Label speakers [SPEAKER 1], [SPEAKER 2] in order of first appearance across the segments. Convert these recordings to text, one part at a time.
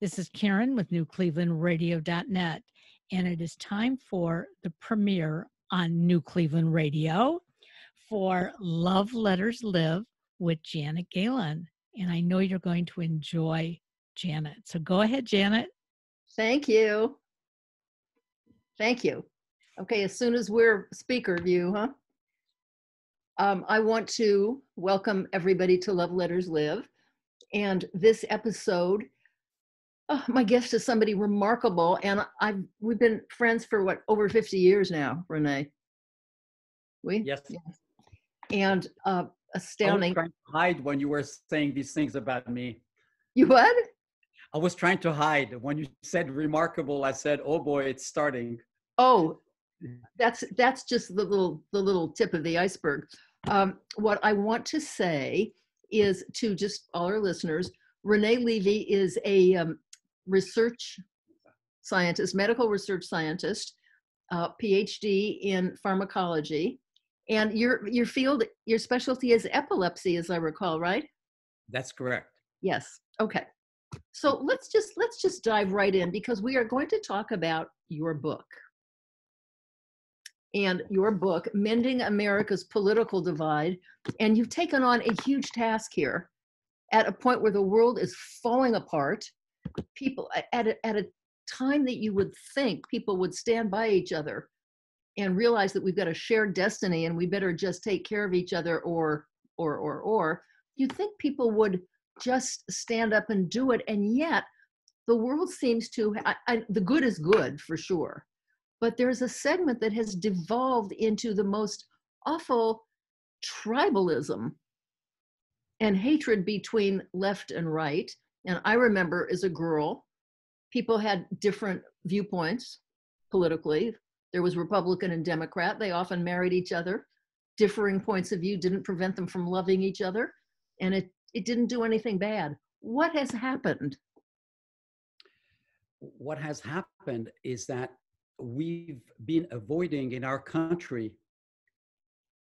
[SPEAKER 1] This is Karen with NewClevelandRadio.net, and it is time for the premiere on New Cleveland Radio for Love Letters Live with Janet Galen. And I know you're going to enjoy Janet. So go ahead, Janet.
[SPEAKER 2] Thank you. Thank you. Okay, as soon as we're speaker view, huh? Um, I want to welcome everybody to Love Letters Live. And this episode oh, my guest is somebody remarkable, and I've we've been friends for what over fifty years now, Renee. We
[SPEAKER 3] yes,
[SPEAKER 2] yes. and uh, astounding.
[SPEAKER 3] I was trying to hide when you were saying these things about me.
[SPEAKER 2] You what?
[SPEAKER 3] I was trying to hide when you said remarkable. I said, "Oh boy, it's starting."
[SPEAKER 2] Oh, that's that's just the little the little tip of the iceberg. Um, what I want to say is to just all our listeners, Renee Levy is a um, research scientist, medical research scientist, uh, PhD in pharmacology, and your your field, your specialty is epilepsy, as I recall, right?
[SPEAKER 3] That's correct.
[SPEAKER 2] Yes. Okay. So let's just let's just dive right in because we are going to talk about your book. And your book, Mending America's Political Divide. And you've taken on a huge task here at a point where the world is falling apart people at a, at a time that you would think people would stand by each other and realize that we've got a shared destiny and we better just take care of each other or or or or you'd think people would just stand up and do it and yet the world seems to I, I, the good is good for sure but there's a segment that has devolved into the most awful tribalism and hatred between left and right and I remember as a girl, people had different viewpoints politically. There was Republican and Democrat. They often married each other. Differing points of view didn't prevent them from loving each other. And it, it didn't do anything bad. What has happened?
[SPEAKER 3] What has happened is that we've been avoiding in our country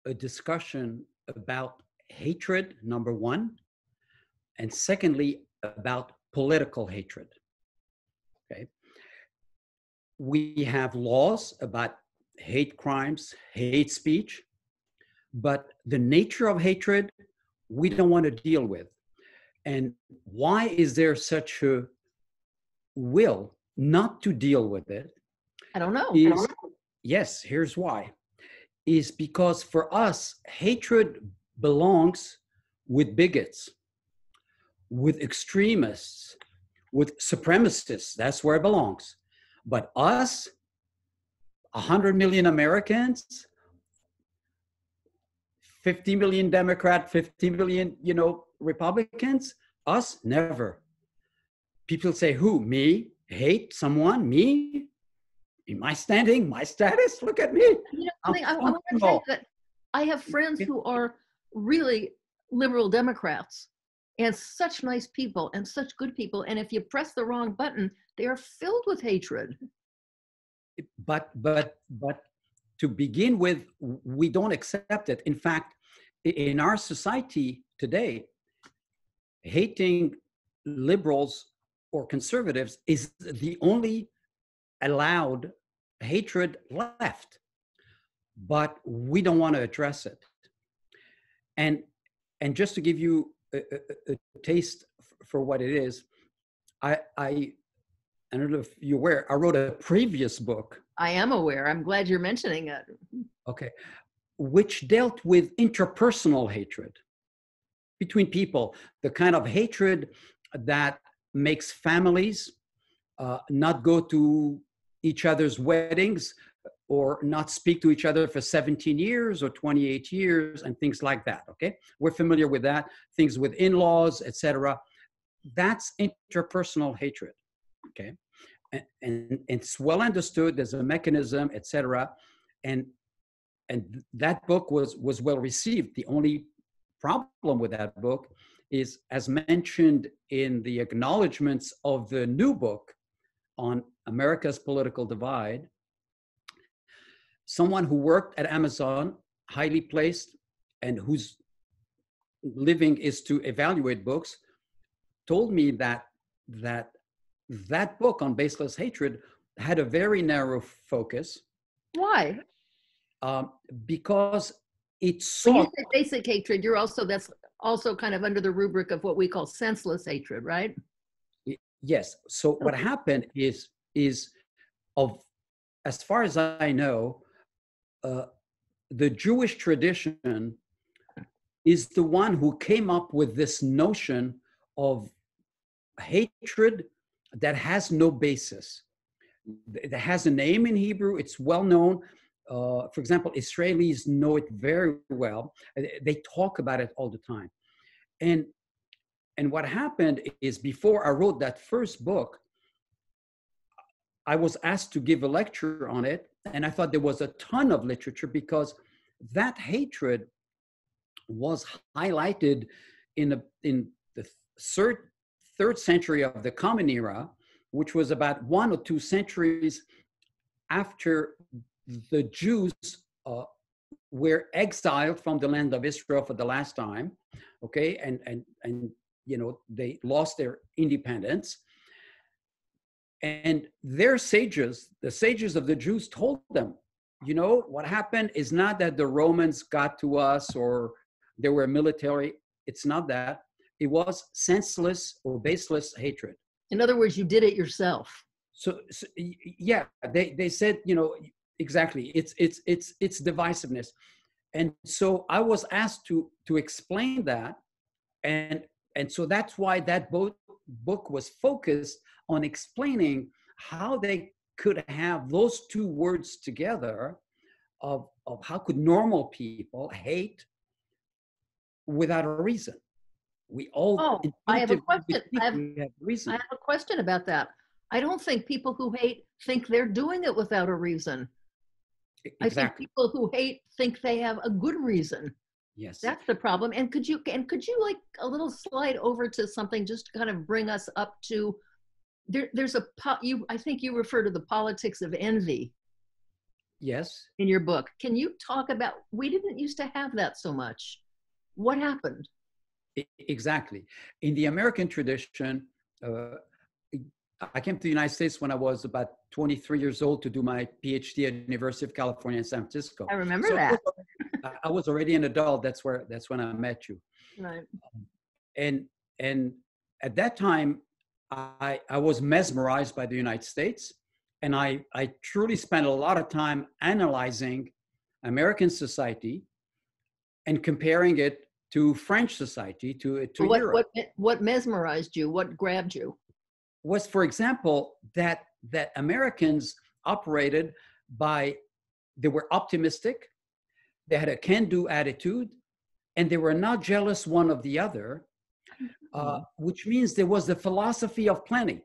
[SPEAKER 3] a discussion about hatred, number one, and secondly, about political hatred. Okay. We have laws about hate crimes, hate speech, but the nature of hatred we don't want to deal with. And why is there such a will not to deal with it?
[SPEAKER 2] I don't know.
[SPEAKER 3] Is,
[SPEAKER 2] I don't know.
[SPEAKER 3] Yes, here's why. Is because for us, hatred belongs with bigots with extremists, with supremacists. That's where it belongs. But us, 100 million Americans, 50 million Democrat, 50 million, you know, Republicans, us, never. People say, who? Me? Hate someone? Me? In my standing, my status? Look at me.
[SPEAKER 2] You know, I, I, I want to say that I have friends who are really liberal Democrats and such nice people and such good people. And if you press the wrong button, they are filled with hatred.
[SPEAKER 3] But but but to begin with, we don't accept it. In fact, in our society today, hating liberals or conservatives is the only allowed hatred left. But we don't want to address it. And and just to give you a, a, a taste for what it is, I, I, I don't know if you're aware, I wrote a previous book.
[SPEAKER 2] I am aware. I'm glad you're mentioning it.
[SPEAKER 3] Okay. Which dealt with interpersonal hatred between people, the kind of hatred that makes families uh, not go to each other's weddings or not speak to each other for 17 years or 28 years and things like that okay? We're familiar with that things with in-laws etc that's interpersonal hatred okay? And, and, it's well understood there's a mechanism etc and and that book was was well received. The only problem with that book is as mentioned in the acknowledgments of the new book on america's political divide someone who worked at Amazon, highly placed, and whose living is to evaluate books, told me that that that book on baseless hatred had a very narrow focus.
[SPEAKER 2] Why?
[SPEAKER 3] Um, because it
[SPEAKER 2] When you say basic hatred, you're also that's also kind of under the rubric of what we call senseless hatred, right?
[SPEAKER 3] yes. So what happened is is of as far as I know, uh, the Jewish tradition is the one who came up with this notion of hatred that has no basis. It has a name in Hebrew, it's well known. Uh, for example, Israelis know it very well. Uh, They talk about it all the time. And, and what happened is before I wrote that first book, I was asked to give a lecture on it, and I thought there was a ton of literature because that hatred was highlighted in the in the third third century of the Common Era, which was about one or two centuries after the Jews uh, were exiled from the land of Israel for the last time, okay, and and and you know they lost their independence. And their sages, the sages of the Jews, told them, you know, what happened is not that the Romans got to us or they were military. It's not that. It was senseless or baseless hatred.
[SPEAKER 2] In other words, you did it yourself.
[SPEAKER 3] So, so yeah, they, they said, you know, exactly. It's it's it's it's divisiveness. And so I was asked to to explain that. And and so that's why that book book was focused on explaining how they could have those two words together of, of how could normal people hate without a reason. We all
[SPEAKER 2] Oh, I have a question. I have-
[SPEAKER 3] have reason.
[SPEAKER 2] I have a question about that. I don't think people who hate think they're doing it without a reason. exactly. I think people who hate think they have a good reason.
[SPEAKER 3] Yes.
[SPEAKER 2] That's the problem. And could you and could you like a little slide over to something just to kind of bring us up to there, there's a you I think you refer to the politics of envy
[SPEAKER 3] yes.
[SPEAKER 2] in your book. Can you talk about we didn't used to have that so much. What happened?
[SPEAKER 3] Exactly. In the American tradition, uh, I came to the United States when I was about 23 years old to do my PhD at University of California in San Francisco.
[SPEAKER 2] I remember
[SPEAKER 3] So
[SPEAKER 2] that.
[SPEAKER 3] I- I was already an adult. That's where that's when I met you.
[SPEAKER 2] Right.
[SPEAKER 3] Um, and and at that time, I I was mesmerized by the United States, and I I truly spent a lot of time analyzing American society and comparing it to French society to to
[SPEAKER 2] what,
[SPEAKER 3] Europe.
[SPEAKER 2] what what mesmerized you? What grabbed you?
[SPEAKER 3] was, for example, that that Americans operated by they were optimistic, they had a can-do attitude, and they were not jealous one of the other, uh, which means there was the philosophy of plenty.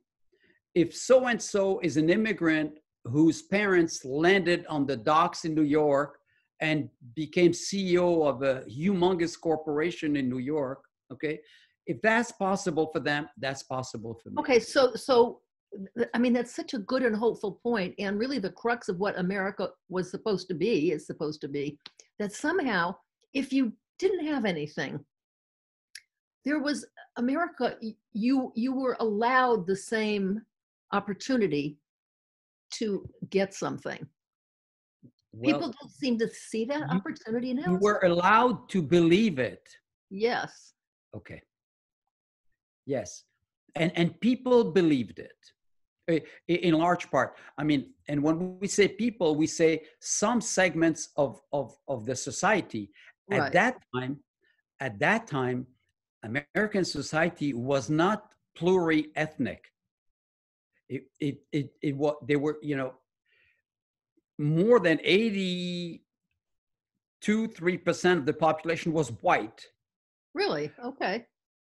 [SPEAKER 3] If so and so is an immigrant whose parents landed on the docks in New York and became CEO of a humongous corporation in New York, okay, if that's possible for them, that's possible for me.
[SPEAKER 2] Okay, so so I mean that's such a good and hopeful point, and really the crux of what America was supposed to be is supposed to be that somehow if you didn't have anything, there was America. You you were allowed the same opportunity to get something. People don't seem to see that opportunity now.
[SPEAKER 3] you were allowed to believe it.
[SPEAKER 2] yes.
[SPEAKER 3] Okay. Yes. And and people believed it. Eh, In large part. I mean, and when we say people, we say some segments of of, of the society. At that time, at that time, American society was not pluri-ethnic. It it it, it was they were, you know, more than 82, 3% of the population was white
[SPEAKER 2] Really? Okay.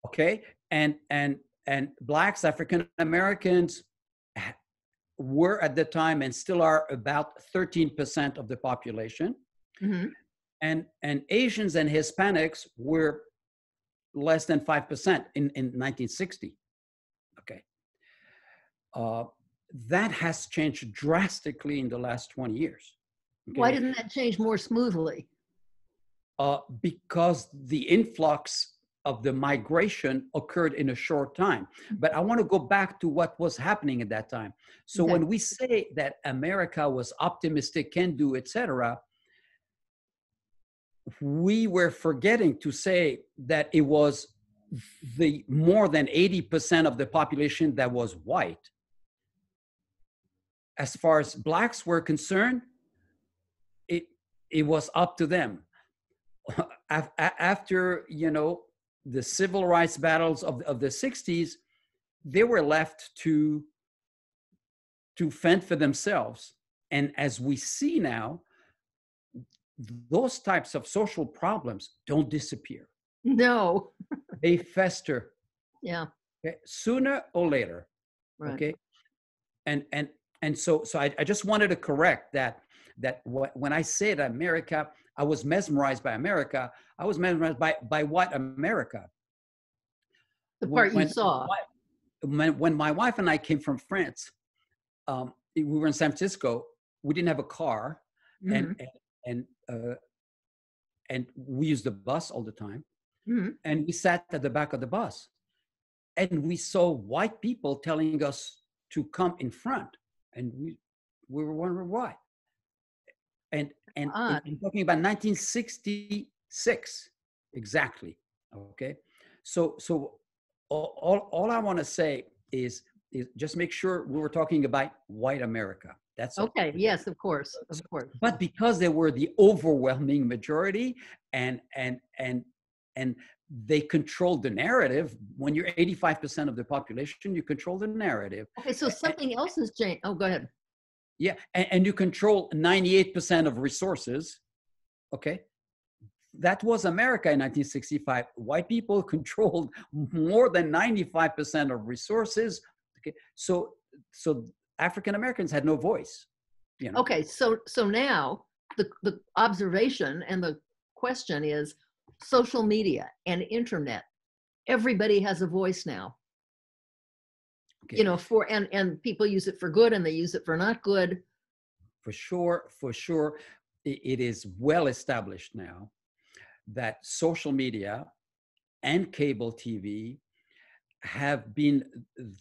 [SPEAKER 3] okay and and and blacks african americans were at the time and still are about 13% of the population.
[SPEAKER 2] Hmm
[SPEAKER 3] and and asians and hispanics were less than 5% in in 1960 okay. Uh, that has changed drastically in the last 20 years.
[SPEAKER 2] Why didn't that change more smoothly?
[SPEAKER 3] uh, because the influx of the migration occurred in a short time. Mm-hmm. But I want to go back to what was happening at that time. So
[SPEAKER 2] Okay.
[SPEAKER 3] when we say that America was optimistic, can do, etc., we were forgetting to say that it was the more than 80% of the population that was white. As far as blacks were concerned, it it was up to them. After you know the civil rights battles of, of the 60s, they were left to to fend for themselves. And as we see now, those types of social problems don't disappear.
[SPEAKER 2] No.
[SPEAKER 3] They fester
[SPEAKER 2] Yeah.
[SPEAKER 3] okay, sooner or later.
[SPEAKER 2] Right.
[SPEAKER 3] Okay. And and and so so I, I just wanted to correct that that wh- when I said America, I was mesmerized by America. I was mesmerized by by what America?
[SPEAKER 2] The
[SPEAKER 3] When-
[SPEAKER 2] part you
[SPEAKER 3] when-
[SPEAKER 2] saw.
[SPEAKER 3] When when my wife and I came from France, um, we were in San Francisco. We didn't have a car,
[SPEAKER 2] Mhm.
[SPEAKER 3] and and and, uh, and we used the bus all the time.
[SPEAKER 2] Mhm.
[SPEAKER 3] And we sat at the back of the bus, and we saw white people telling us to come in front, and we we were wondering why. And and, and. I'm talking about 1966 exactly. Okay, so so all all, all I want to say is is just make sure we were talking about white America. That's all.
[SPEAKER 2] Okay. Yes, of course. Of course.
[SPEAKER 3] But because they were the overwhelming majority and and and and they controlled the narrative, when you're 85% of the population, you control the narrative.
[SPEAKER 2] Okay. So something else has changed. Oh, go ahead.
[SPEAKER 3] Yeah, and, and you control 98% of resources. Okay. That was America in 1965. White people controlled more than 95% of resources. Okay. So so African Americans had no voice. You know.
[SPEAKER 2] Okay. So so now the the observation and the question is social media and internet. Everybody has a voice now.
[SPEAKER 3] Okay.
[SPEAKER 2] You know, for and and people use it for good and they use it for not good.
[SPEAKER 3] for sure, for sure, it is well established now that social media and cable TV have been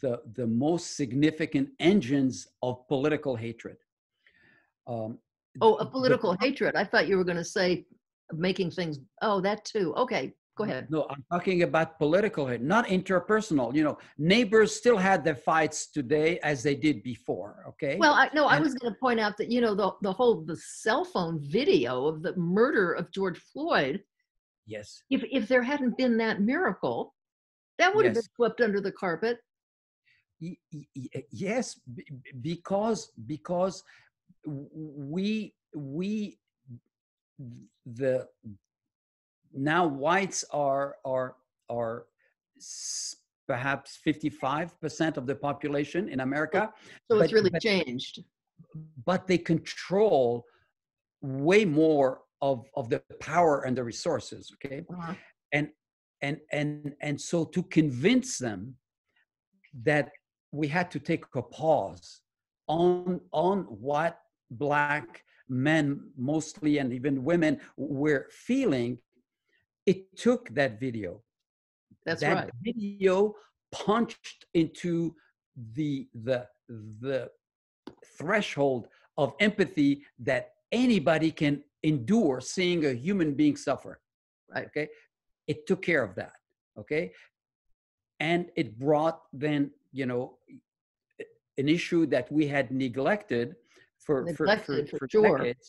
[SPEAKER 3] the, the most significant engines of political hatred. Um,
[SPEAKER 2] Oh, a
[SPEAKER 3] the-
[SPEAKER 2] political hatred. I thought you were going to say making things. Oh, that too. Okay, go ahead.
[SPEAKER 3] No, I'm talking about political hate, not interpersonal. You know, neighbors still had their fights today as they did before. Okay.
[SPEAKER 2] Well, I no, I was going to point out that you know the the whole the cell phone video of the murder of George Floyd.
[SPEAKER 3] yes.
[SPEAKER 2] If if there hadn't been that miracle, that would have been swept under the carpet.
[SPEAKER 3] Yes because because we we the now whites are are are perhaps 55% of the population in america
[SPEAKER 2] So it's
[SPEAKER 3] But-
[SPEAKER 2] really
[SPEAKER 3] but-
[SPEAKER 2] changed.
[SPEAKER 3] but they control way more of of the power and the resources okay
[SPEAKER 2] Uh-huh.
[SPEAKER 3] and and and and so to convince them that we had to take a pause on on what black men mostly and even women were feeling it took that video
[SPEAKER 2] That's
[SPEAKER 3] that
[SPEAKER 2] right.
[SPEAKER 3] video punched into the the the threshold of empathy that anybody can endure seeing a human being suffer
[SPEAKER 2] Right.
[SPEAKER 3] okay it took care of that okay and it brought then you know an issue that we had neglected for for, for,
[SPEAKER 2] Neglected, for
[SPEAKER 3] for
[SPEAKER 2] sure.
[SPEAKER 3] decades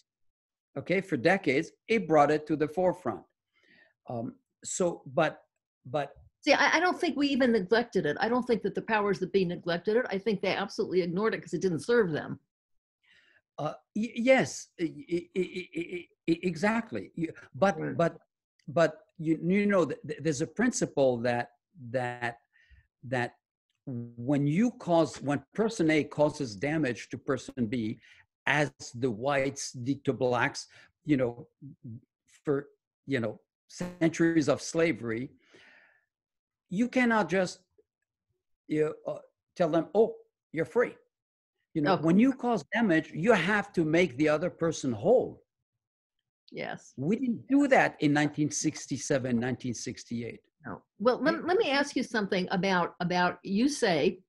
[SPEAKER 3] okay for decades it brought it to the forefront um so but but
[SPEAKER 2] See, I, I don't think we even neglected it. I don't think that the powers that be neglected it. I think they absolutely ignored it because it didn't serve them.
[SPEAKER 3] Uh, y- yes, e- e- exactly. But
[SPEAKER 2] Right.
[SPEAKER 3] but but you you know th- th- there's a principle that that that when you cause when person A causes damage to person B, as the whites did to blacks, you know, for you know centuries of slavery, you cannot just you know, uh, tell them, oh, you're free. You know,
[SPEAKER 2] No.
[SPEAKER 3] when you cause damage, you have to make the other person whole.
[SPEAKER 2] Yes.
[SPEAKER 3] We didn't do that in 1967, 1968.
[SPEAKER 2] No. Well, let, let me ask you something about about you say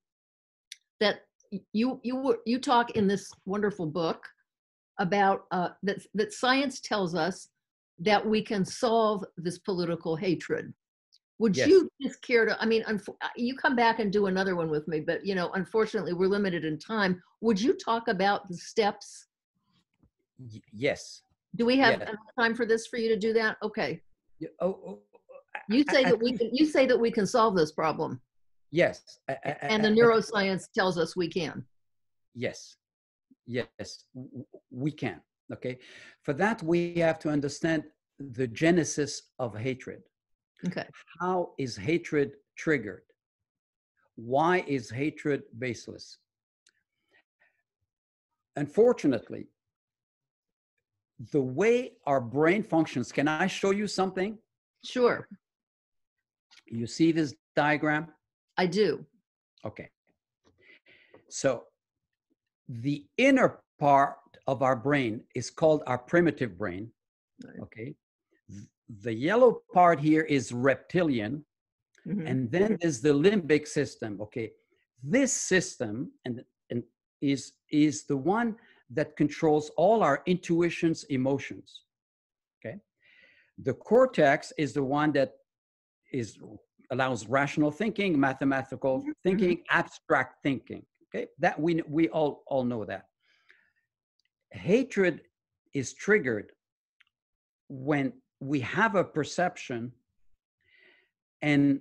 [SPEAKER 2] that you you were- you talk in this wonderful book about uh, that that science tells us that we can solve this political hatred. Would
[SPEAKER 3] Yes.
[SPEAKER 2] you just care to? I mean, uh, you come back and do another one with me, but you know, unfortunately, we're limited in time. Would you talk about the steps?
[SPEAKER 3] Y- yes.
[SPEAKER 2] Do we have
[SPEAKER 3] Yeah.
[SPEAKER 2] time for this for you to do that? Okay.
[SPEAKER 3] Y- Oh, oh,
[SPEAKER 2] You say
[SPEAKER 3] I
[SPEAKER 2] that we can. You say that we can solve this problem.
[SPEAKER 3] yes. I- I- I-
[SPEAKER 2] and the
[SPEAKER 3] I- I-
[SPEAKER 2] neuroscience tells us we can.
[SPEAKER 3] Yes, yes, we can. Okay, for that we have to understand the genesis of hatred.
[SPEAKER 2] Okay.
[SPEAKER 3] How is hatred triggered? Why is hatred baseless? Unfortunately, the way our brain functions, can I show you something?
[SPEAKER 2] Sure,
[SPEAKER 3] You see this diagram?
[SPEAKER 2] I do.
[SPEAKER 3] Okay. So the inner part of our brain is called our primitive brain. Okay. The yellow part here is reptilian,
[SPEAKER 2] Mhm.
[SPEAKER 3] and then there's the limbic system. Okay. This system and, and is, is the one that controls all our intuitions, emotions. Okay. The cortex is the one that is allows rational thinking, mathematical thinking, abstract thinking. Okay, that we we all all know that. Hatred is triggered when we have a perception and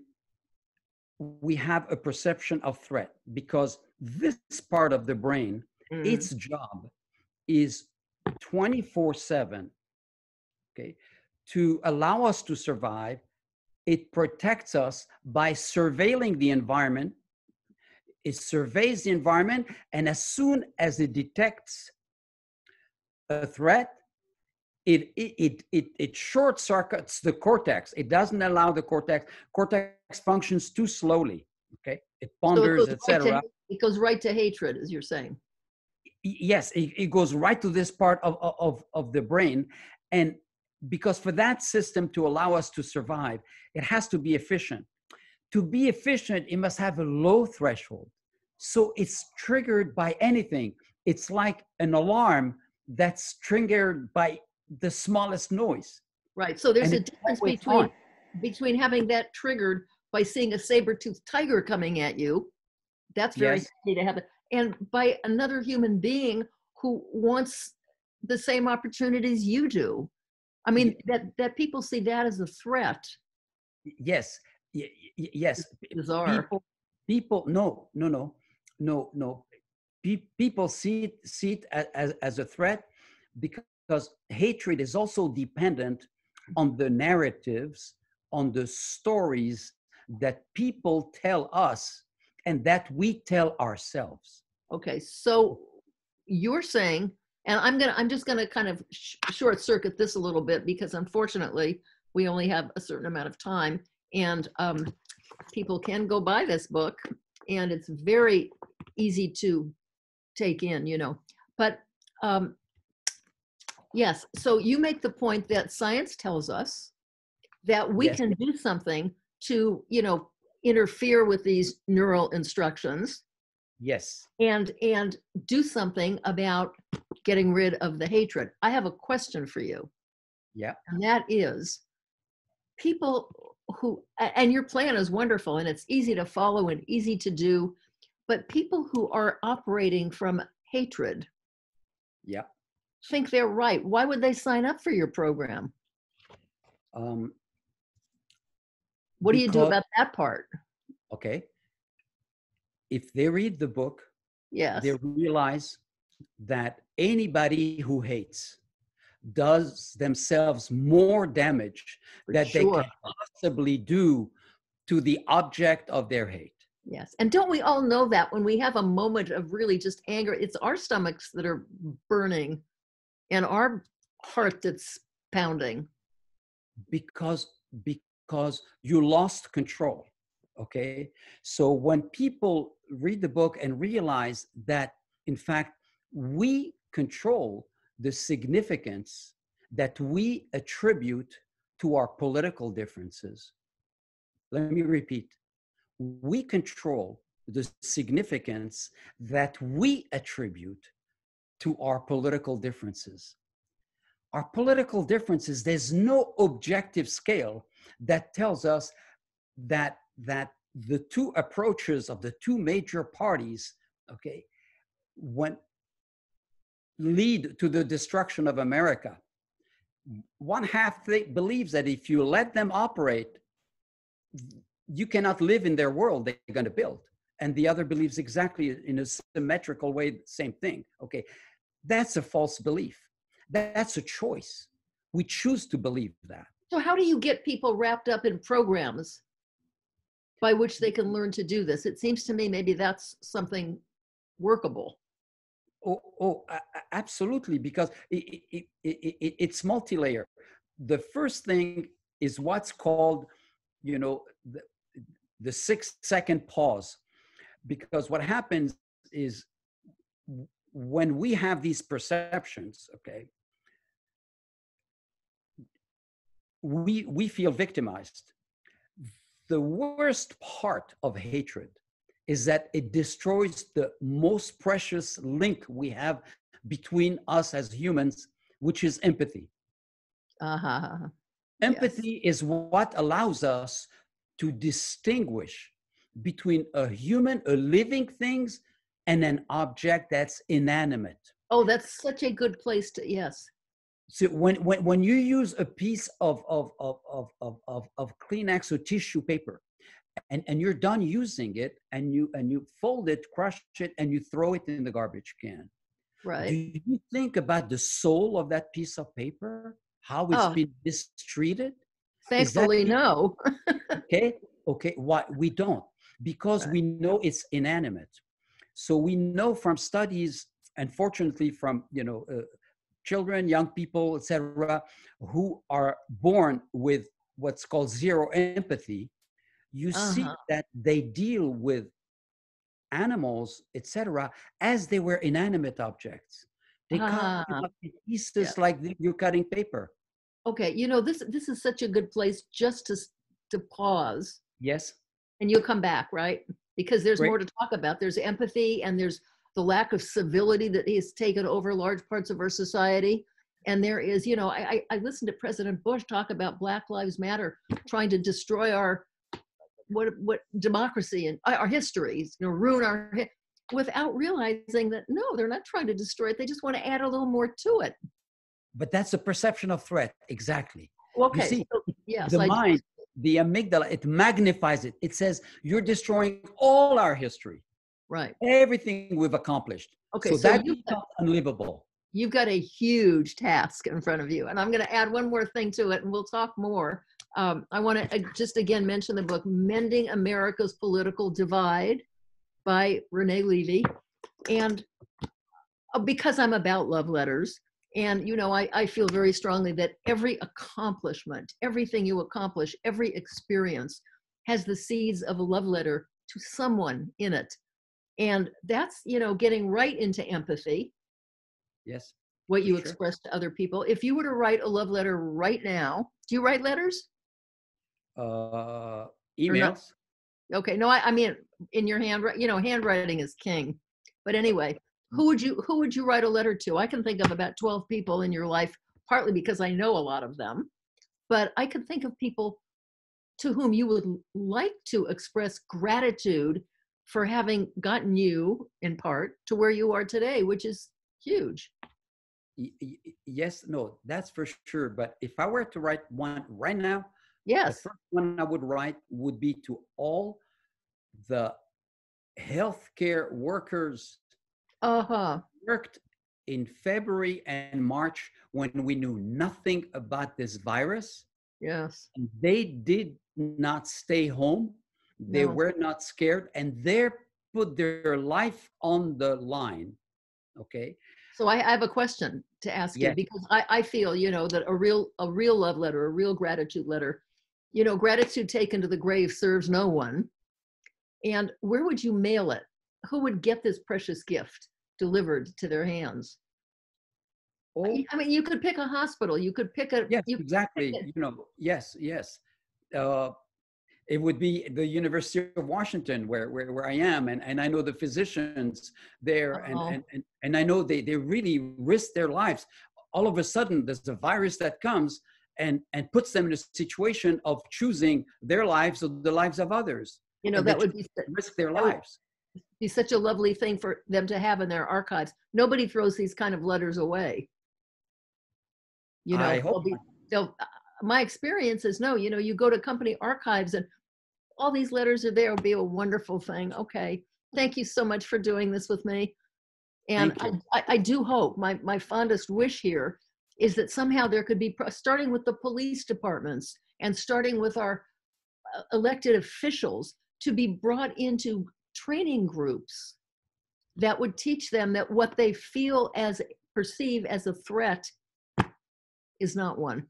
[SPEAKER 3] we have a perception of threat because this part of the brain
[SPEAKER 2] Mhm.
[SPEAKER 3] its job is 24 7 okay to allow us to survive it protects us by surveilling the environment it surveys the environment and as soon as it detects a threat it it it it, short circuits the cortex. It doesn't allow the cortex cortex functions too slowly okay? It
[SPEAKER 2] So
[SPEAKER 3] ponders
[SPEAKER 2] right to-
[SPEAKER 3] etc
[SPEAKER 2] It goes right to hatred, as you're saying.
[SPEAKER 3] yes it, it goes right to this part of- of, of the brain and because for that system to allow us to survive it has to be efficient. To be efficient it must have a low threshold. So it's triggered by anything. It's like an alarm that's triggered by the smallest noise
[SPEAKER 2] Right. So there's
[SPEAKER 3] And
[SPEAKER 2] a difference between
[SPEAKER 3] on.
[SPEAKER 2] between having that triggered by seeing a saber-toothed tiger coming at you. That's very
[SPEAKER 3] Yes.
[SPEAKER 2] scary to have it. And by another human being who wants the same opportunities you do. I mean, that that people see that as a threat.
[SPEAKER 3] yes y- yes
[SPEAKER 2] Bizarre.
[SPEAKER 3] people people no no no no no Pe- people see it see it as, as a threat because hatred is also dependent on the narratives on the stories that people tell us and that we tell ourselves.
[SPEAKER 2] Okay, so you're saying, and I'm gonna, I'm just gonna kind of sh- short circuit this a little bit because unfortunately we only have a certain amount of time, and um, people can go buy this book, and it's very easy to take in, you know. But um, yes, so you make the point that science tells us that we
[SPEAKER 3] Yes.
[SPEAKER 2] can do something to, you know, interfere with these neural instructions
[SPEAKER 3] yes
[SPEAKER 2] and and do something about getting rid of the hatred i have a question for you
[SPEAKER 3] yeah
[SPEAKER 2] and that is people who and your plan is wonderful and it's easy to follow and easy to do but people who are operating from hatred.
[SPEAKER 3] Yeah
[SPEAKER 2] think they're right. Why would they sign up for your program?
[SPEAKER 3] Um,
[SPEAKER 2] what do you do about that part?
[SPEAKER 3] Okay. If they read the book
[SPEAKER 2] yes.
[SPEAKER 3] they realize that anybody who hates does themselves more damage
[SPEAKER 2] for
[SPEAKER 3] that they can possibly do to the object of their hate.
[SPEAKER 2] Yes. And don't we all know that when we have a moment of really just anger, it's our stomachs that are burning and our heart that's pounding.
[SPEAKER 3] because because you lost control okay so when people read the book and realize that in fact we control the significance that we attribute to our political differences let me repeat, we control the significance that we attribute to our political differences. Our political differences, there's no objective scale that tells us that, that the two approaches of the two major parties, okay, when lead to the destruction of America. One half believes that if you let them operate, you cannot live in their world they're going to build. And the other believes exactly in a symmetrical way same thing okay? That's a false belief. That's a choice. We choose to believe that.
[SPEAKER 2] So how do you get people wrapped up in programs by which they can learn to do this? It seems to me maybe that's something workable.
[SPEAKER 3] Oh, oh absolutely because it, it, it, it's multi-layer. The first thing is what's called you know the, the six second pause. Because what happens is when we have these perceptions okay we we feel victimized. The worst part of hatred is that it destroys the most precious link we have between us as humans which is empathy. Uh-huh. Empathy yes. is what allows us to distinguish between a human, a living things, and an object that's inanimate.
[SPEAKER 2] Oh, that's such a good place to, yes.
[SPEAKER 3] So when, when, when you use a piece of, of, of, of, of, of, of Kleenex or tissue paper, and, and you're done using it, and you, and you fold it, crush it, and you throw it in the garbage can.
[SPEAKER 2] Right.
[SPEAKER 3] Do you think about the soul of that piece of paper? How it's oh. been mistreated?
[SPEAKER 2] Thankfully, no.
[SPEAKER 3] okay, okay. Why we don't? Because we know it's inanimate. So we know from studies, unfortunately, from you know, uh, children, young people, etc., who are born with what's called zero empathy. You uh-huh. see that they deal with animals, etc., as they were inanimate objects. They uh-huh. cut pieces yeah. like you're cutting paper.
[SPEAKER 2] Okay, you know this this is such a good place just to to pause.
[SPEAKER 3] Yes.
[SPEAKER 2] And you'll come back, right? Because there's Great. more to talk about. There's empathy and there's the lack of civility that has taken over large parts of our society. And there is, you know, I, I listened to President Bush talk about Black Lives Matter trying to destroy our what what democracy and uh, our histories, you know, ruin our without realizing that no, they're not trying to destroy it. They just want to add a little more to it
[SPEAKER 3] but that's a perception of threat exactly.
[SPEAKER 2] Okay
[SPEAKER 3] you see,
[SPEAKER 2] so, yes,
[SPEAKER 3] the I mind the amygdala it magnifies it. It says you're destroying all our history.
[SPEAKER 2] Right.
[SPEAKER 3] Everything we've accomplished. Okay so, so that becomes got, unlivable
[SPEAKER 2] you've got a huge task in front of you and i'm going to add one more thing to it and we'll talk more. Um, i want to just again mention the book mending america's political divide by renee levy. And uh, because i'm about love letters and, you know, I, I feel very strongly that every accomplishment, everything you accomplish, every experience has the seeds of a love letter to someone in it. And that's, you know, getting right into empathy.
[SPEAKER 3] Yes.
[SPEAKER 2] What you sure. express to other people. If you were to write a love letter right now, do you write letters?
[SPEAKER 3] Uh, emails.
[SPEAKER 2] Okay. No, I, I mean, in your hand, you know, handwriting is king. But anyway, who would you who would you write a letter to? I can think of about 12 people in your life partly because i know a lot of them but i can think of people to whom you would like to express gratitude for having gotten you in part to where you are today which is huge.
[SPEAKER 3] Yes no that's for sure but if i were to write one right now
[SPEAKER 2] yes.
[SPEAKER 3] the first one i would write would be to all the healthcare workers
[SPEAKER 2] uh-huh.
[SPEAKER 3] worked in February and March when we knew nothing about this virus.
[SPEAKER 2] Yes.
[SPEAKER 3] And they did not stay home. They no. were not scared and they put their life on the line. Okay.
[SPEAKER 2] So I, I have a question to ask yes. you because I, I feel, you know, that a real a real love letter, a real gratitude letter, you know, gratitude taken to the grave serves no one. And where would you mail it? Who would get this precious gift? Delivered to their hands. Oh, I mean, you could pick a hospital. You could pick a.
[SPEAKER 3] Yes, exactly. You know, yes, yes. Uh, it would be the University of Washington where, where, where I am. And, and I know the physicians there and,
[SPEAKER 2] Oh.
[SPEAKER 3] and, and, and I know they, they really risk their lives. All of a sudden, there's a virus that comes and, and puts them in a situation of choosing their lives or the lives of others,
[SPEAKER 2] You know,
[SPEAKER 3] And
[SPEAKER 2] that would be,
[SPEAKER 3] risk their lives.
[SPEAKER 2] Be such a lovely thing for them to have in their archives. Nobody throws these kind of letters away. You know,
[SPEAKER 3] I hope
[SPEAKER 2] be, uh, my experience is no, you know, you go to company archives and all these letters are there. It'll be a wonderful thing. Okay. Thank you so much for doing this with me. And I. I, I do hope my, my fondest wish here is that somehow there could be, pro- starting with the police departments and starting with our uh, elected officials to be brought into training groups that would teach them that what they feel as perceive as a threat is not one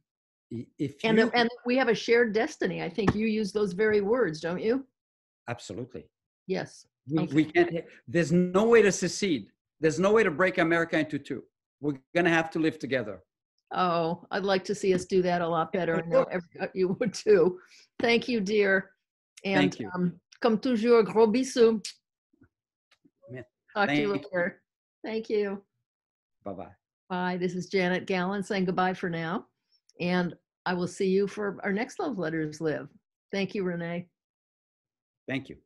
[SPEAKER 3] If
[SPEAKER 2] and
[SPEAKER 3] you,
[SPEAKER 2] that- and we have a shared destiny i think you use those very words don't you
[SPEAKER 3] absolutely.
[SPEAKER 2] yes
[SPEAKER 3] We,
[SPEAKER 2] Okay.
[SPEAKER 3] we can't, there's no way to secede. There's no way to break America into two. We're going to have to live together.
[SPEAKER 2] oh i'd like to see us do that a lot better and know every, you would too thank you dear and
[SPEAKER 3] Thank you.
[SPEAKER 2] um comme toujours gros bisous talk to you
[SPEAKER 3] Thank you.
[SPEAKER 2] later thank you
[SPEAKER 3] Bye bye.
[SPEAKER 2] Bye. This is Janet Gallen saying goodbye for now. And I will see you for our next Love Letters Live. Thank you, Renee.
[SPEAKER 3] Thank you.